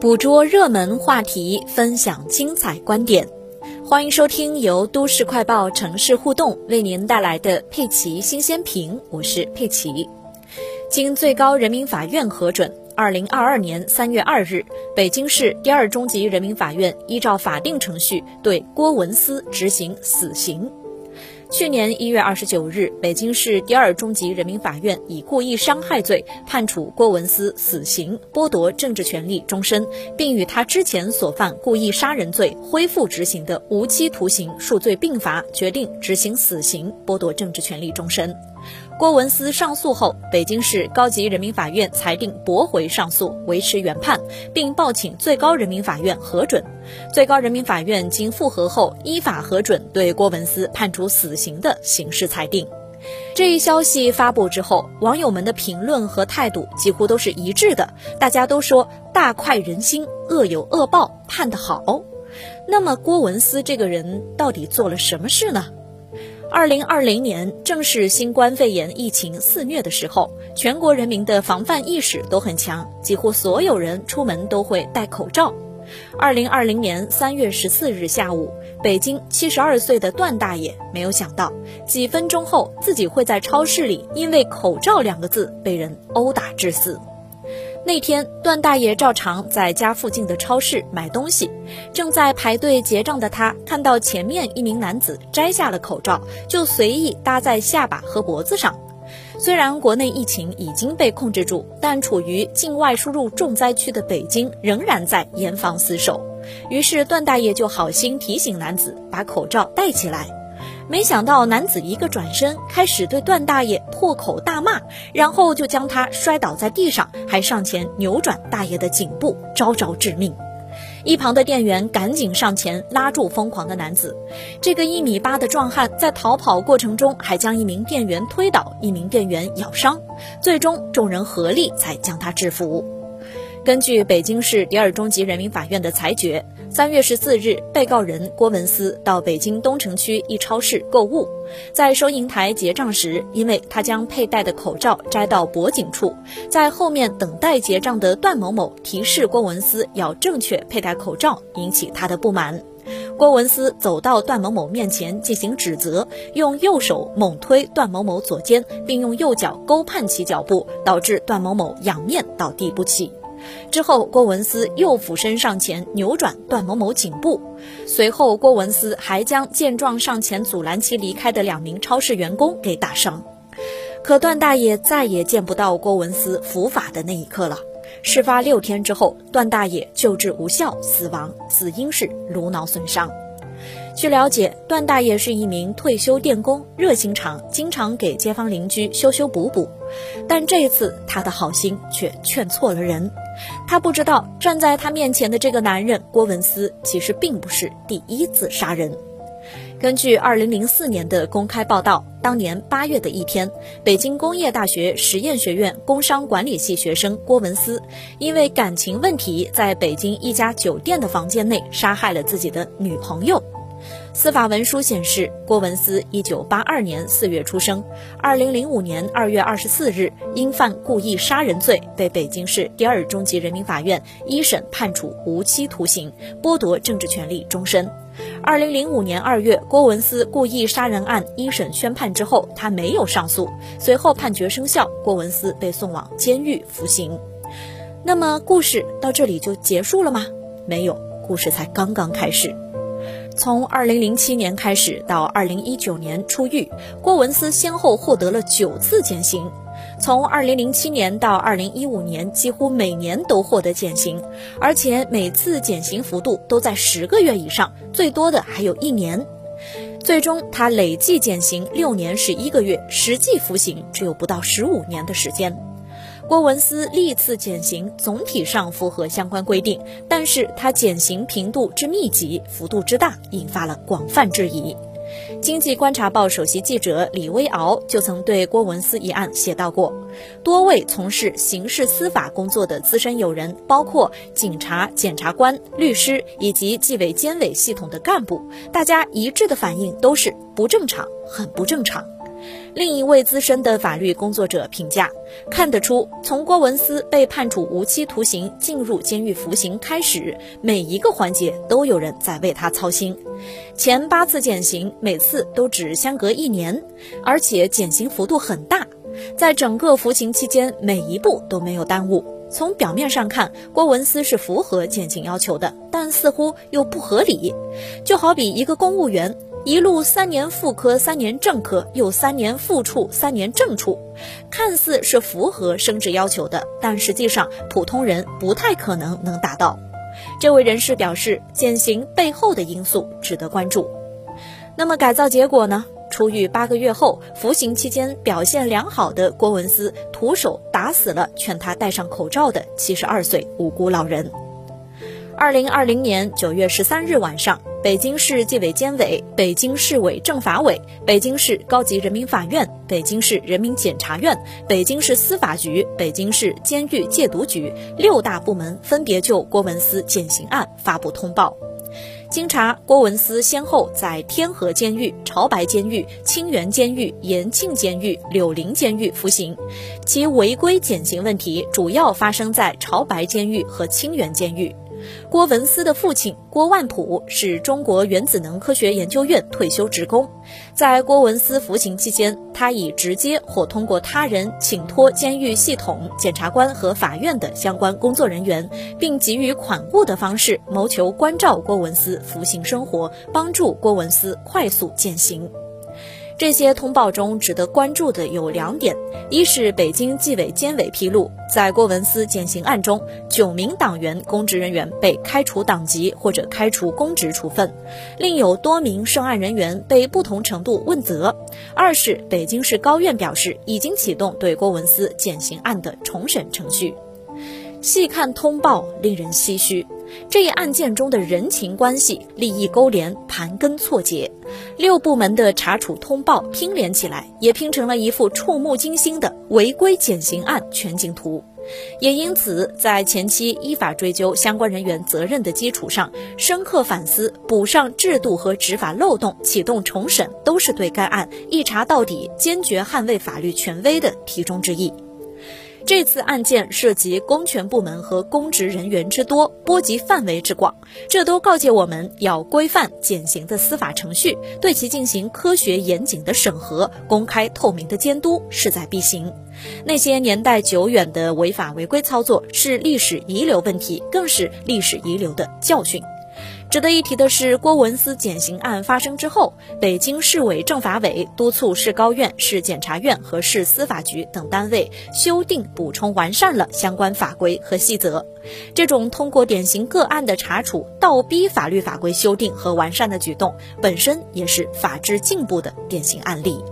捕捉热门话题，分享精彩观点。欢迎收听由都市快报城市互动为您带来的佩奇新鲜评，我是佩奇。经最高人民法院核准，二零二二年三月二日，北京市第二中级人民法院依照法定程序对郭文思执行死刑。去年一月二十九日，北京市第二中级人民法院以故意伤害罪判处郭文思死刑，剥夺政治权利终身，并与他之前所犯故意杀人罪恢复执行的无期徒刑数罪并罚，决定执行死刑，剥夺政治权利终身。郭文思上诉后，北京市高级人民法院裁定驳回上诉，维持原判，并报请最高人民法院核准。最高人民法院经复核后，依法核准对郭文思判处死刑的刑事裁定。这一消息发布之后，网友们的评论和态度几乎都是一致的，大家都说大快人心，恶有恶报，判得好。那么郭文思这个人到底做了什么事呢？二零二零年正是新冠肺炎疫情肆虐的时候，全国人民的防范意识都很强，几乎所有人出门都会戴口罩。二零二零年三月十四日下午，北京七十二岁的段大爷没有想到，几分钟后自己会在超市里因为“口罩”两个字被人殴打致死。那天，段大爷照常在家附近的超市买东西，正在排队结账的他，看到前面一名男子摘下了口罩，就随意搭在下巴和脖子上。虽然国内疫情已经被控制住，但处于境外输入重灾区的北京仍然在严防死守。于是，段大爷就好心提醒男子把口罩戴起来。没想到男子一个转身，开始对段大爷破口大骂，然后就将他摔倒在地上，还上前扭转大爷的颈部，招招致命。一旁的店员赶紧上前拉住疯狂的男子。这个一米八的壮汉在逃跑过程中还将一名店员推倒，一名店员咬伤，最终众人合力才将他制服。根据北京市第二中级人民法院的裁决。三月十四日，被告人郭文思到北京东城区一超市购物，在收银台结账时，因为他将佩戴的口罩摘到脖颈处，在后面等待结账的段某某提示郭文思要正确佩戴口罩，引起他的不满。郭文思走到段某某面前进行指责，用右手猛推段某某左肩，并用右脚勾绊其脚部，导致段某某仰面倒地不起。之后，郭文思又俯身上前扭转段某某颈部，随后郭文思还将见状上前阻拦其离开的两名超市员工给打伤。可段大爷再也见不到郭文思伏法的那一刻了。事发六天之后，段大爷救治无效死亡，死因是颅脑损伤。据了解，段大爷是一名退休电工，热心肠，经常给街坊邻居修修补补。但这一次他的好心却劝错了人。他不知道，站在他面前的这个男人郭文思，其实并不是第一次杀人。根据2004年的公开报道，当年八月的一天，北京工业大学实验学院工商管理系学生郭文思，因为感情问题，在北京一家酒店的房间内杀害了自己的女朋友。司法文书显示，郭文思一九八二年四月出生，二零零五年二月二十四日因犯故意杀人罪，被北京市第二中级人民法院一审判处无期徒刑，剥夺政治权利终身。二零零五年二月，郭文思故意杀人案一审宣判之后，他没有上诉，随后判决生效，郭文思被送往监狱服刑。那么，故事到这里就结束了吗？没有，故事才刚刚开始。从2007年开始到2019年出狱，郭文思先后获得了九次减刑。从2007年到2015年，几乎每年都获得减刑，而且每次减刑幅度都在十个月以上，最多的还有一年。最终，他累计减刑六年十一个月，实际服刑只有不到十五年的时间。郭文思历次减刑总体上符合相关规定，但是他减刑频度之密集、幅度之大，引发了广泛质疑。经济观察报首席记者李威敖就曾对郭文思一案写到过，多位从事刑事司法工作的资深友人，包括警察、检察官、律师以及纪委监委系统的干部，大家一致的反应都是不正常，很不正常。另一位资深的法律工作者评价，看得出，从郭文思被判处无期徒刑进入监狱服刑开始，每一个环节都有人在为他操心。前八次减刑，每次都只相隔一年，而且减刑幅度很大，在整个服刑期间，每一步都没有耽误。从表面上看，郭文思是符合减刑要求的，但似乎又不合理。就好比一个公务员，一路三年副科、三年正科，又三年副处、三年正处，看似是符合升职要求的，但实际上普通人不太可能能达到。这位人士表示，减刑背后的因素值得关注。那么改造结果呢？出狱八个月后，服刑期间表现良好的郭文思，徒手打死了劝他戴上口罩的七十二岁无辜老人。二零二零年九月十三日晚上，北京市纪委监委、北京市委政法委、北京市高级人民法院、北京市人民检察院、北京市司法局、北京市监狱戒毒局六大部门分别就郭文思减刑案发布通报。经查，郭文思先后在天河监狱、潮白监狱、清源监狱、延庆监狱、柳林监狱服刑，其违规减刑问题主要发生在潮白监狱和清源监狱。郭文思的父亲郭万普是中国原子能科学研究院退休职工，在郭文思服刑期间，他以直接或通过他人请托监狱系统、检察官和法院的相关工作人员，并给予款物的方式，谋求关照郭文思服刑生活，帮助郭文思快速减刑。这些通报中值得关注的有两点：一是北京纪委监委披露，在郭文思减刑案中，九名党员公职人员被开除党籍或者开除公职处分，另有多名涉案人员被不同程度问责；二是北京市高院表示，已经启动对郭文思减刑案的重审程序。细看通报，令人唏嘘。这一案件中的人情关系、利益勾连盘根错节，六部门的查处通报拼连起来，也拼成了一幅触目惊心的违规减刑案全景图。也因此，在前期依法追究相关人员责任的基础上，深刻反思、补上制度和执法漏洞、启动重审，都是对该案一查到底、坚决捍卫法律权威的题中之意。这次案件涉及公权部门和公职人员之多，波及范围之广，这都告诫我们要规范减刑的司法程序，对其进行科学严谨的审核，公开透明的监督，势在必行。那些年代久远的违法违规操作是历史遗留问题，更是历史遗留的教训。值得一提的是，郭文思减刑案发生之后，北京市委政法委督促市高院、市检察院和市司法局等单位修订、补充、完善了相关法规和细则。这种通过典型个案的查处，倒逼法律法规修订和完善的举动，本身也是法治进步的典型案例。